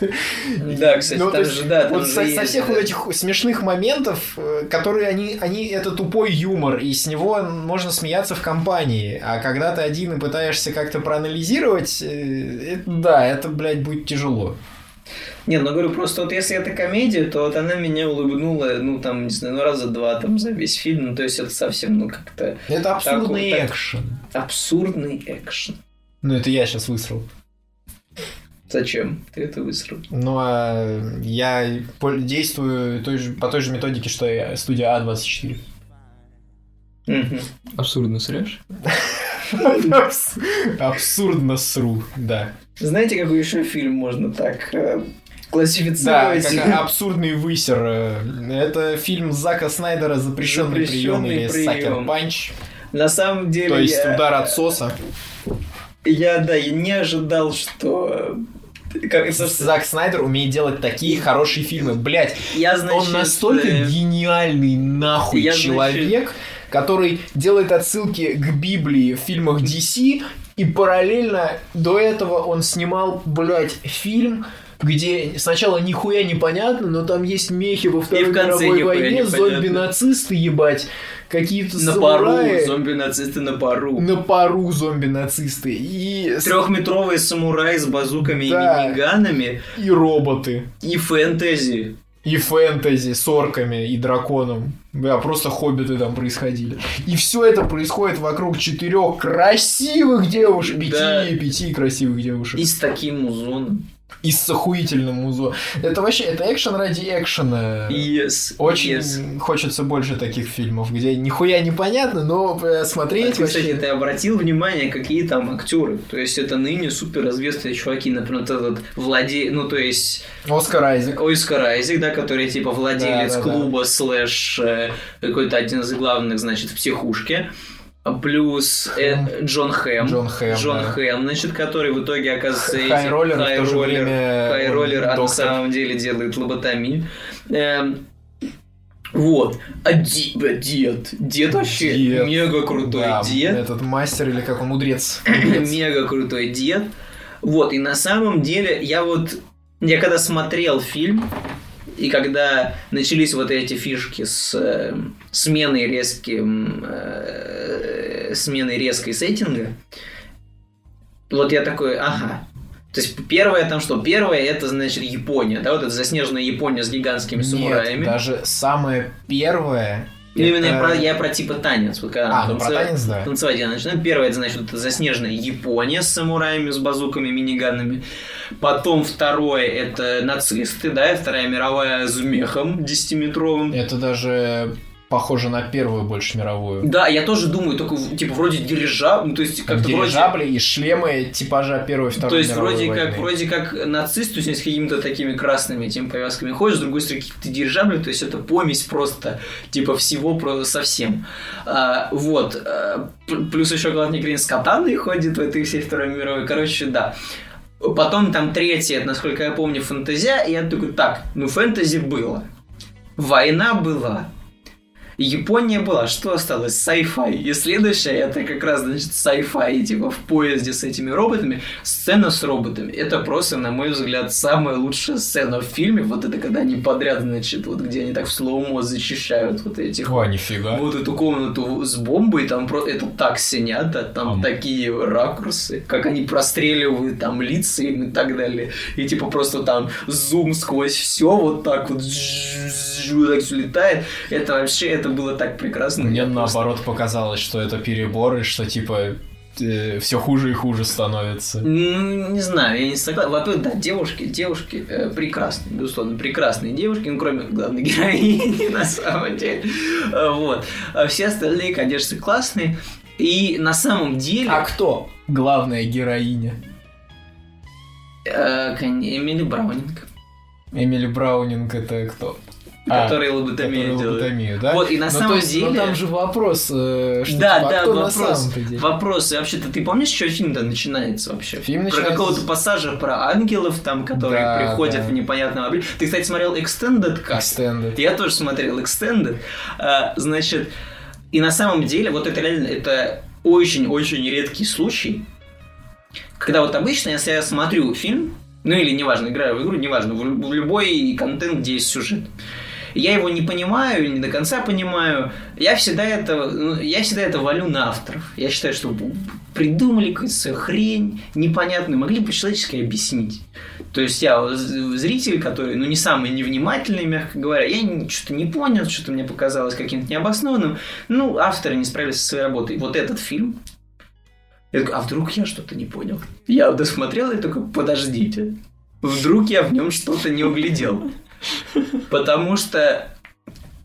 Да, кстати, Ну, там есть, же, да, там вот же со, со есть, всех да. вот этих смешных моментов, э, которые они, они это тупой юмор, и с него можно смеяться в компании. А когда ты один и пытаешься как-то проанализировать, э, это- да, это, блядь, будет тяжело. Не, ну говорю, просто вот если это комедия, то вот она меня улыбнула, ну там, не знаю, ну раза два там за весь фильм, ну то есть это совсем, ну как-то Это абсурдный Так вот, так. экшен. абсурдный экшен. Ну, это я сейчас высрал. Зачем ты это высрал? Ну, а я действую той же, по той же методике, что и студия А А24. Мгм. Абсурдно срешь? (laughs) Абс- Абсурдно сру, да. Знаете, какой еще фильм можно так э, Да, классифицировать? как абсурдный высер. э, Это фильм Зака Снайдера «Запрещенный, прием» «Запрещенный или прием». «Сакер Панч». На самом деле, То есть я, удар отсоса. я, да, я не ожидал, что... э, Как Зак Снайдер умеет делать такие хорошие фильмы. Блять, я, значит, он настолько э, гениальный нахуй я, значит- человек, который делает отсылки к Библии в фильмах DC, и параллельно до этого он снимал, блядь, фильм, где сначала нихуя непонятно, но там есть мехи во Второй мировой войне, зомби-нацисты, ебать, какие-то на пару, самураи, зомби-нацисты на пару. на пару зомби-нацисты и, с- Трехметровый самурай с базуками Да. и миниганами и роботы. и фэнтези. И фэнтези с орками и драконом. Бля, просто хоббиты там происходили. И все это происходит вокруг четырех красивых девушек. Пяти, Да. пяти красивых девушек. И с таким музоном. И с охуительным музо. Это вообще, это экшен ради экшена. Yes. Очень yes. хочется больше таких фильмов, где нихуя непонятно, но э, А смотреть кстати, вообще... ты обратил внимание, какие там актеры? То есть это ныне суперизвестные чуваки, например, вот этот владе... ну то есть Оскар Айзек. Оскар Айзек, да, который типа владелец Да, да, да. клуба слэш э, какой-то один из главных, значит, в психушке. Плюс э, Хэм. Джон Хэм. Джон Хэм, Джон да. Хэм, значит, который в итоге оказывается Хайроллер, то же хайроллер, хайроллер, он а на самом деле делает лоботомию. Эм, вот. А де- бля, дед. Дед вообще Дед. мега крутой Да, дед. Этот мастер или как он, мудрец. (clears throat) Мудрец. Мега крутой дед. Вот, и на самом деле я вот... Я когда смотрел фильм, и когда начались вот эти фишки с э, сменой резким... э, сменой резкой сеттинга, вот я такой, ага. То есть первое там что? Первое это значит Япония, да, вот это заснеженная Япония с гигантскими самураями. Нет, даже самое первое... Ну, Именно я это- про, я про типа танец. Вот когда А, она ну про танец, да. Танцевать я начинаю. Первое, это значит, это заснеженная Япония с самураями, с базуками, миниганами. Потом второе, это нацисты, да, и Вторая мировая с мехом 10-метровым. Это даже похоже на первую больше мировую. Да, я тоже думаю, только типа вроде дирижаб, ну то есть как-то вроде... Дирижабли и шлемы типажа первой второй То есть вроде войны. как, вроде как нацист, то есть с какими-то такими красными этими повязками ходишь, с другой стороны какие-то дирижабли, то есть это помесь просто типа всего про совсем. А, вот. А, п- плюс еще главный героинь с катаной ходит в этой всей Второй мировой. Короче, да. Потом там третье, насколько я помню, фэнтезия, и я такой, так, ну фэнтези было. Война была. Япония была, что осталось? Sci-fi. И следующее, это как раз, значит, sci-fi, типа в поезде с этими роботами. Сцена с роботами. Это просто, на мой взгляд, самая лучшая сцена в фильме. Вот это когда они подряд, значит, вот где они так в слоумо защищают вот этих... О, нифига. Вот эту комнату с бомбой, там про это так снято, там А. такие ракурсы, как они простреливают там лица им и так далее. И типа просто там зум сквозь все вот так вот вот так все летает. Это вообще, это было так прекрасно. Мне просто- наоборот показалось, что это перебор, и что типа все хуже и хуже становится. Ну, не знаю, я не согласен. Во-первых, да, девушки, девушки э, прекрасные, безусловно, прекрасные девушки, ну, кроме главной (laughs) героини, на самом деле. Э, Вот. А все остальные, конечно, классные. И на самом деле... А кто главная героиня? э, Эмили Браунинг, Эмили Браунинг это кто? А, лоботомию которая делает. лоботомию, да? Вот, и на Ну, самом есть, ну, деле- там же вопрос, э, что Да, типа, а да, на вопрос. Вопрос. И вообще-то ты помнишь, что фильм-то начинается вообще? Фильм Про начинается какого-то с- пассажа про ангелов там, которые Да, приходят да. в непонятном обличии. Ты, кстати, смотрел Extended Cut? Extended. Я тоже смотрел Extended. А, значит, и на самом деле, вот это реально, это очень-очень редкий случай, когда вот обычно, если я смотрю фильм, ну или неважно, играю в игру, неважно, в любой контент, где есть сюжет, я его не понимаю, не до конца понимаю, я всегда это, ну, я всегда это валю на авторов. Я считаю, что придумали какую-то хрень непонятную, могли бы по-человечески объяснить. То есть я зритель, который, ну, не самый невнимательный, мягко говоря, я что-то не понял, что-то мне показалось каким-то необоснованным. Ну, авторы не справились со своей работой. Вот этот фильм, я такой, а вдруг я что-то не понял? Я досмотрел и такой, подождите, вдруг я в нем что-то не углядел. Потому что,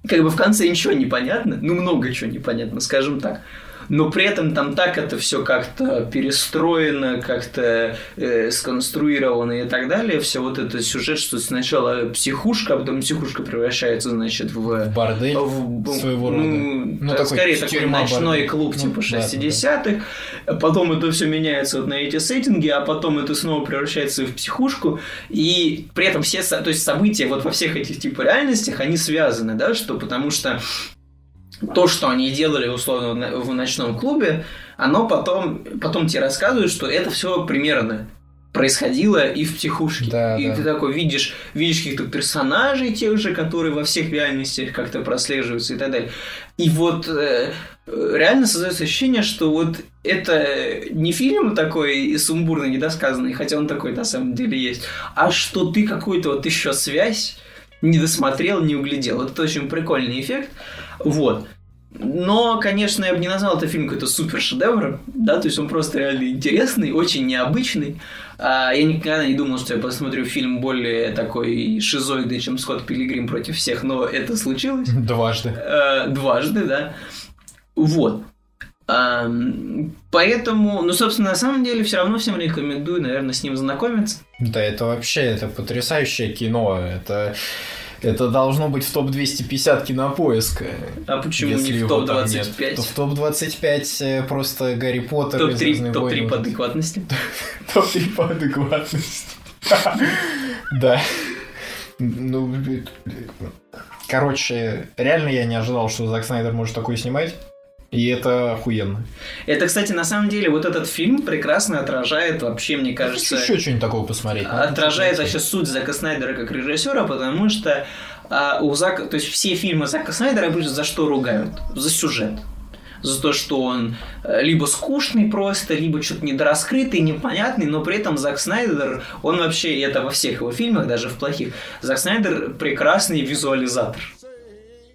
как бы в конце ничего не понятно, ну много чего непонятно, скажем так. Но при этом там так это все как-то перестроено, как-то э, сконструировано и так далее. Все вот этот сюжет, что сначала психушка, а потом психушка превращается, значит, в Бордель в- своего рода. ну, Ну, так такой скорее такой ночной бордель. клуб Ну, типа да, да, да. 60-х. Потом это все меняется вот на эти сеттинги, а потом это снова превращается в психушку. И при этом все, то есть события вот во всех этих типа реальностях, они связаны, да, что потому что то, что они делали условно в ночном клубе, оно потом, потом тебе рассказывают, что это все примерно происходило и в психушке. Да, и да. ты такой видишь, видишь каких-то персонажей тех же, которые во всех реальностях как-то прослеживаются и так далее. И вот э, реально создается ощущение, что вот это не фильм такой сумбурный, недосказанный, хотя он такой на самом деле есть, а что ты какую-то вот еще связь не досмотрел, не углядел. Вот это очень прикольный эффект. Вот. Но, конечно, я бы не назвал это фильм какой-то супер шедевр, да, то есть он просто реально интересный, очень необычный. А, я никогда не думал, что я посмотрю фильм более такой шизоидный, чем Скотт Пилигрим против всех, но это случилось. Дважды. Э, дважды, да. Вот. Ам, Поэтому, ну, собственно, на самом деле, все равно всем рекомендую, наверное, с ним знакомиться. Да, это вообще, это потрясающее кино. Это, это должно быть в топ-250 кинопоиска. А почему Если не в его там нет. топ-25? То в топ-25 э, просто Гарри Поттер и Топ-3 «Звездные топ войны». по адекватности. (laughs) Топ-3 по адекватности. (laughs) Да. Ну, короче, реально я не ожидал, что Зак Снайдер может такое снимать. И это охуенно. Это, кстати, на самом деле, вот этот фильм прекрасно отражает вообще, мне кажется, Еще что-нибудь такого посмотреть. отражает вообще суть Зака Снайдера как режиссера, потому что а, у Зака, то есть все фильмы Зака Снайдера обычно за что ругают? За сюжет. За то, что он э, либо скучный просто, либо что-то недораскрытый, непонятный, но при этом Зак Снайдер, он вообще, и это во всех его фильмах, даже в плохих, Зак Снайдер прекрасный визуализатор.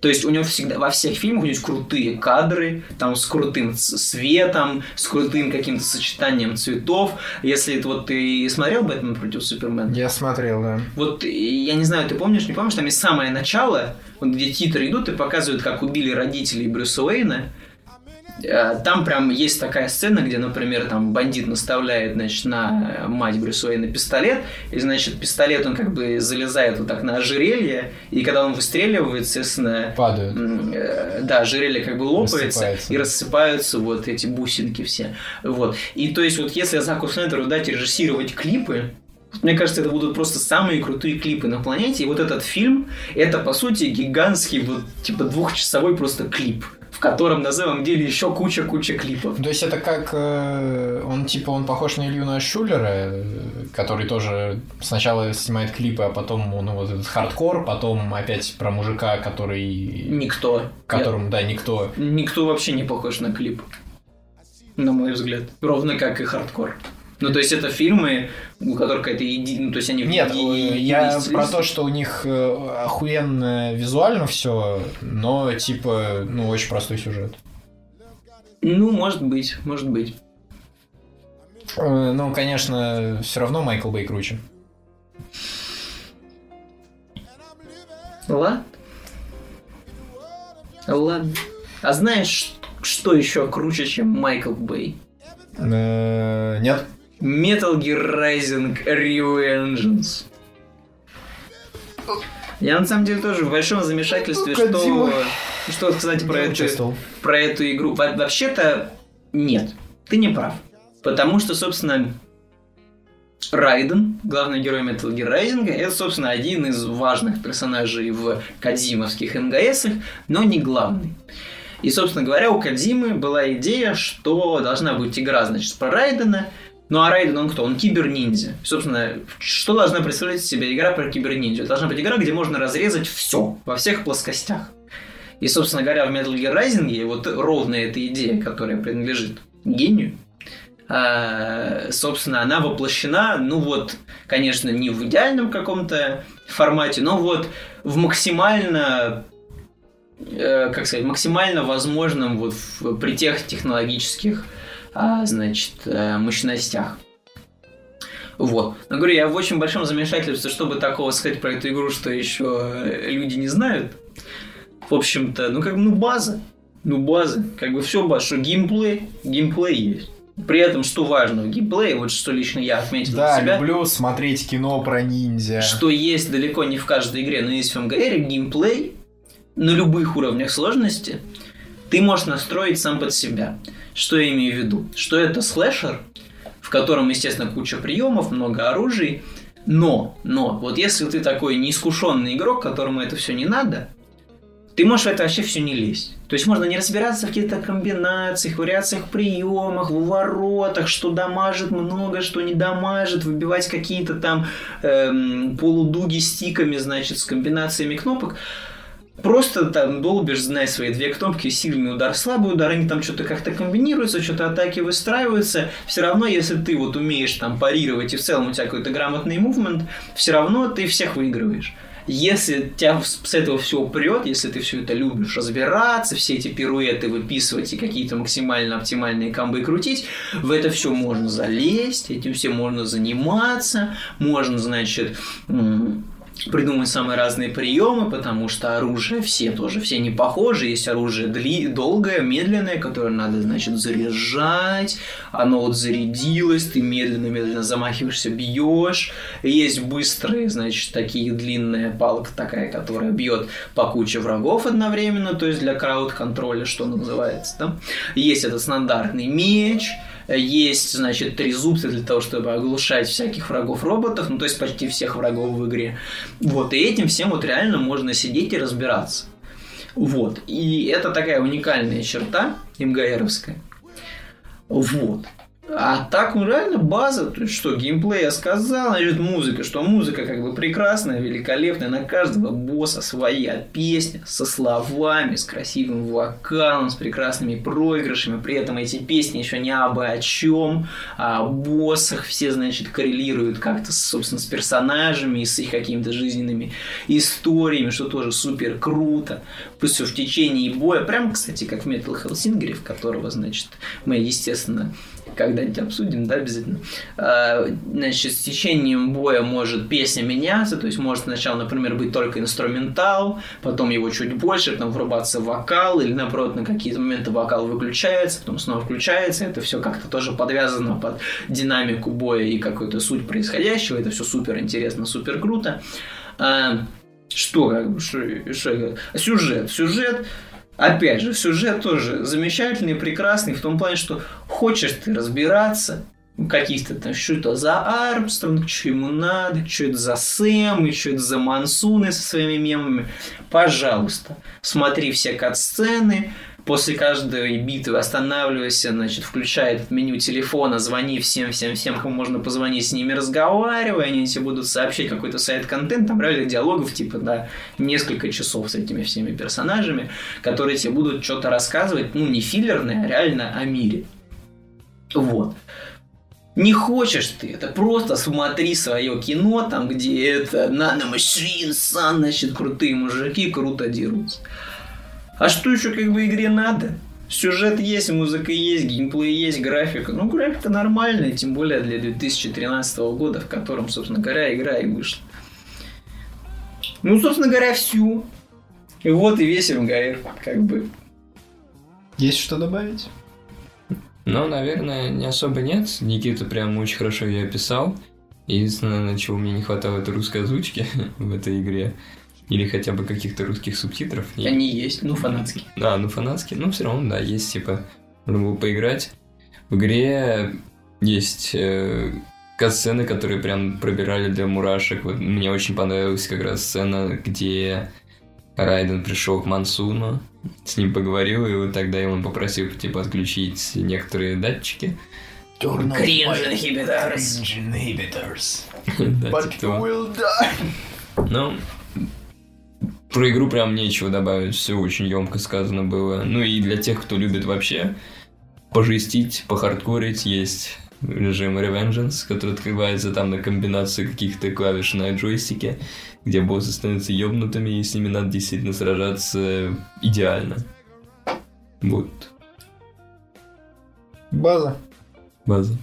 То есть у него всегда во всех фильмах у него есть крутые кадры, там с крутым светом, с крутым каким-то сочетанием цветов. Если это вот ты смотрел Бэтмен против Супермена, Я смотрел, да. вот я не знаю, ты помнишь, не помнишь, там есть самое начало, вот где титры идут и показывают, как убили родителей Брюса Уэйна. Э, Там прям есть такая сцена, где, например, там бандит наставляет, значит, на э, мать Брюса Уэйна пистолет, и, значит, пистолет, он как бы залезает вот так на ожерелье, и когда он выстреливает, естественно, Падают. Э, да, ожерелье как бы лопается Рассыпается. и рассыпаются вот эти бусинки все. Вот. И то есть вот если Заку Снайдеру дать режиссировать клипы, Мне кажется, это будут просто самые крутые клипы на планете. И вот этот фильм, это, по сути, гигантский, вот, типа, двухчасовой просто клип в котором на самом деле еще куча-куча клипов. То есть это как э, он типа он похож на Илью Шулера, э, который тоже сначала снимает клипы, а потом он вот этот хардкор, потом опять про мужика, который никто, которому да никто, никто вообще не похож на клип, на мой взгляд, ровно как и хардкор. Ну, то есть это фильмы, у которых какая-то еди... ну, то есть они Нет, еди... я про то, что у них э, охуенно визуально все, но типа, ну, очень простой сюжет. Ну, может быть, может быть. Э, ну, конечно, все равно Майкл Бэй круче. Ладно. Ладно. А знаешь, что еще круче, чем Майкл Бэй? Э, нет. Metal Gear Rising Revengeance. Я на самом деле тоже в большом замешательстве, ну, что, что сказать про эту, про эту игру. Во вообще-то нет, ты не прав. Потому что, собственно, Райден, главный герой Metal Gear Rising, это, собственно, один из важных персонажей в Кадзимовских НГСах, но не главный. И, собственно говоря, у Кадзимы была идея, что должна быть игра, значит, про Райдена – ну а Райден он кто? Он кибер-ниндзя. Собственно, что должна представлять из себя игра про кибер-ниндзя? Это должна быть игра, где можно разрезать все во всех плоскостях. И, собственно говоря, в Metal Gear Rising вот ровно эта идея, которая принадлежит гению, а, собственно, она воплощена, ну вот, конечно, не в идеальном каком-то формате, но вот в максимально э, как сказать, максимально возможном вот в, при тех технологических значит, э, мощностях. Вот. Но говорю, я в очень большом замешательстве, чтобы такого сказать про эту игру, что еще э, люди не знают. В общем-то, ну как бы, ну база. Ну база. Как бы все база, что геймплей, геймплей есть. При этом, что важно в геймплее, вот что лично я отметил да, себя. Люблю смотреть кино про ниндзя. Что есть далеко не в каждой игре, но есть в МГР геймплей на любых уровнях сложности ты можешь настроить сам под себя. Что я имею в виду? Что это слэшер, в котором, естественно, куча приемов, много оружий, но, но, вот если ты такой неискушенный игрок, которому это все не надо, ты можешь в это вообще все не лезть. То есть можно не разбираться в каких-то комбинациях, вариациях приемах, в воротах, что дамажит много, что не дамажит, выбивать какие-то там эм, полудуги стиками, значит, с комбинациями кнопок. Просто там долбишь, знай свои две кнопки, сильный удар, слабый удар, они там что-то как-то комбинируются, что-то атаки выстраиваются. Все равно, если ты вот умеешь там парировать и в целом у тебя какой-то грамотный мувмент, все равно ты всех выигрываешь. Если тебя с этого всего прет, если ты все это любишь разбираться, все эти пируэты выписывать и какие-то максимально оптимальные комбы крутить, в это все можно залезть, этим всем можно заниматься, можно, значит, придумать самые разные приемы, потому что оружие все тоже, все не похожи. Есть оружие дли, долгое, медленное, которое надо, значит, заряжать. Оно вот зарядилось, ты медленно-медленно замахиваешься, бьешь. Есть быстрые, значит, такие длинная палка такая, которая бьет по куче врагов одновременно, то есть для крауд-контроля, что называется. Да? Есть этот стандартный меч, есть, значит, три зубца для того, чтобы оглушать всяких врагов роботов, ну, то есть почти всех врагов в игре. Вот, и этим всем вот реально можно сидеть и разбираться. Вот, и это такая уникальная черта МГРовская. Вот. А так, ну реально база, то есть что, геймплей я сказал, значит музыка, что музыка как бы прекрасная, великолепная, на каждого босса своя песня со словами, с красивым вокалом, с прекрасными проигрышами, при этом эти песни еще не абы о чем, а о боссах, все, значит, коррелируют как-то, собственно, с персонажами и с их какими-то жизненными историями, что тоже супер круто. Плюс все в течение боя, прям, кстати, как в Metal Hellsinger, в которого, значит, мы, естественно, когда-нибудь обсудим, да, обязательно. А, значит, с течением боя может песня меняться, то есть может сначала, например, быть только инструментал, потом его чуть больше, потом врубаться вокал, или наоборот, на какие-то моменты вокал выключается, потом снова включается, это все как-то тоже подвязано под динамику боя и какую-то суть происходящего, это все супер интересно, супер круто. А, что, что, что, сюжет, сюжет, Опять же, сюжет тоже замечательный, прекрасный, в том плане, что хочешь ты разбираться, каких-то там, что это за Армстронг, что ему надо, что это за Сэм, и что это за Мансуны со своими мемами. Пожалуйста, смотри все кат-сцены, после каждой битвы останавливайся, значит, включай этот меню телефона, звони всем-всем-всем, кому можно позвонить, с ними разговаривай, они тебе будут сообщать какой-то сайт-контент, там реально диалогов, типа, да, несколько часов с этими всеми персонажами, которые тебе будут что-то рассказывать, ну, не филлерное, а реально о мире. Вот. Не хочешь ты это, просто смотри свое кино, там, где это наномашин, сан, значит, крутые мужики круто дерутся. А что еще как бы игре надо? Сюжет есть, музыка есть, геймплей есть, графика. Ну, графика нормальная, тем более для 2013 года, в котором, собственно говоря, игра и вышла. Ну, собственно говоря, всю. И вот и весь МГР, как бы. Есть что добавить? Ну, наверное, не особо нет. Никита прям очень хорошо ее описал. Единственное, на чего мне не хватало, это русской озвучки (laughs) в этой игре. Или хотя бы каких-то русских субтитров. И... Они есть, ну фанатские. Да, ну фанатские, ну все равно, да, есть, типа, можно было поиграть. В игре есть э, сцены, которые прям пробирали для мурашек. Вот мне очень понравилась как раз сцена, где Райден пришел к Мансуну, с ним поговорил, и вот тогда ему попросил, типа, отключить некоторые датчики. Cringe inhibitors. inhibitors. But you will die. Ну, про игру прям нечего добавить, все очень емко сказано было. Ну и для тех, кто любит вообще пожестить, похардкорить, есть режим Revengeance, который открывается там на комбинацию каких-то клавиш на джойстике, где боссы становятся ёбнутыми, и с ними надо действительно сражаться идеально. Вот. База. База.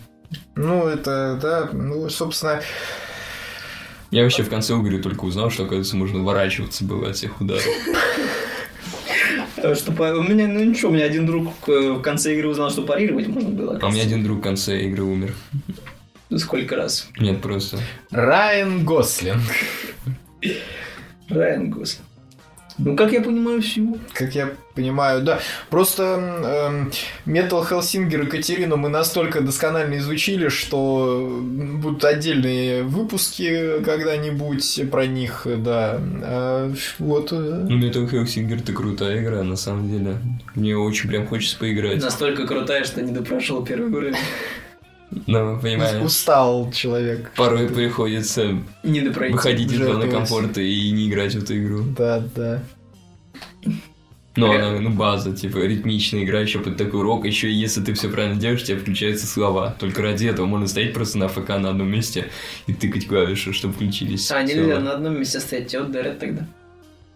Ну, это, да, ну, собственно, я вообще в конце игры только узнал, что, оказывается, можно уворачиваться было от всех ударов. Что у меня, ну ничего, у меня один друг в конце игры узнал, что парировать можно было. А у меня один друг в конце игры умер. Сколько раз? Нет, просто. Райан Гослинг. Райан Гослинг. Ну, как я понимаю, всю. Как я понимаю, да. Просто Метал э, Хелсингер и Катерину мы настолько досконально изучили, что будут отдельные выпуски когда-нибудь про них, да. А, вот. Э. Ну, Метал Хелсингер это крутая игра, на самом деле. Мне очень прям хочется поиграть. Настолько крутая, что не допрошел первый уровень. Ну, понимаешь. Устал человек. Порой приходится не выходить из зоны комфорта и не играть в эту игру. Да, да. Ну, она, ну, база, типа, ритмичная игра, еще под такой рок, еще если ты все правильно делаешь, у тебя включаются слова. Только ради этого можно стоять просто на ФК на одном месте и тыкать клавиши, чтобы включились. А, нельзя на одном месте стоять, тебя ударят тогда.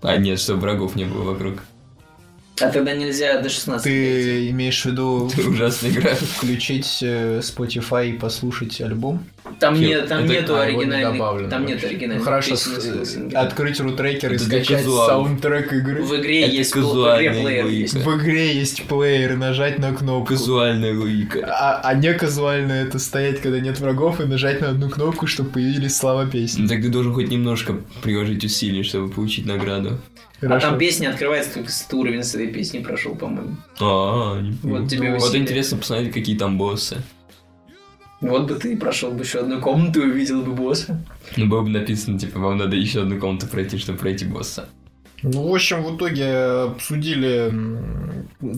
А, нет, чтобы врагов не было вокруг. А тогда нельзя до 16 Ты пойти. имеешь в виду... (laughs) Ты ужасно играешь. Включить э, Spotify и послушать альбом? Там, нет, там это- нету а, не оригинальных... добавлено Там нет вообще. оригинальных Ну, хорошо, с- э, открыть рутрекер и скачать саундтрек игры. В игре Это есть пл- в игре казуальная плеер есть. В игре есть плеер, нажать на кнопку. Казуальная логика. А, а не казуально это стоять, когда нет врагов, и нажать на одну кнопку, чтобы появились слова песни. Ну, так ты должен хоть немножко приложить усилий, чтобы получить награду. А Хорошо. там песня открывается, только ты уровень этой песни прошел, по-моему. А, не Вот тебе Вот интересно посмотреть, какие там боссы. Вот бы ты прошел бы еще одну комнату и увидел бы босса. Ну, было бы написано, типа, вам надо еще одну комнату пройти, чтобы пройти босса. Ну, в общем, в итоге обсудили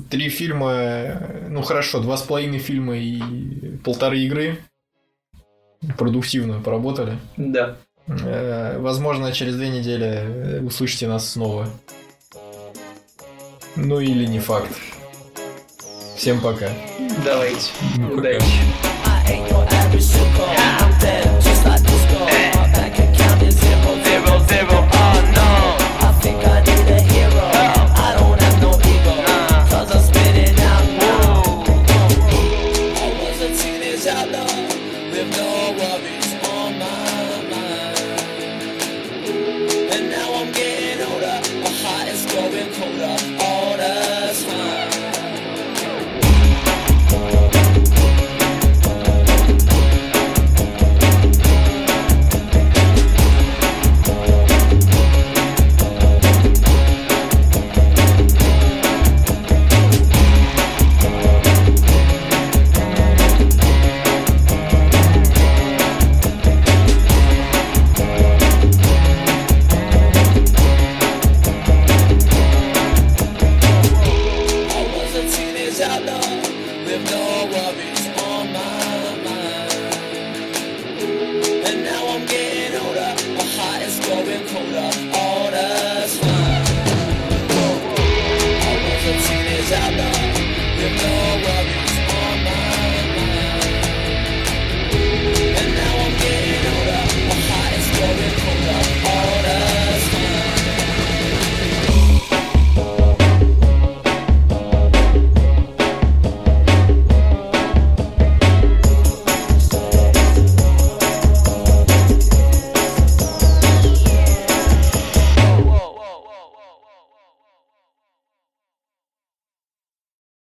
три фильма, ну хорошо, два с половиной фильма и полторы игры. Продуктивно поработали. Да. Э, Возможно, через две недели э, услышите нас снова. Ну или не факт. Всем пока. Давайте. Ну, пока. Удачи.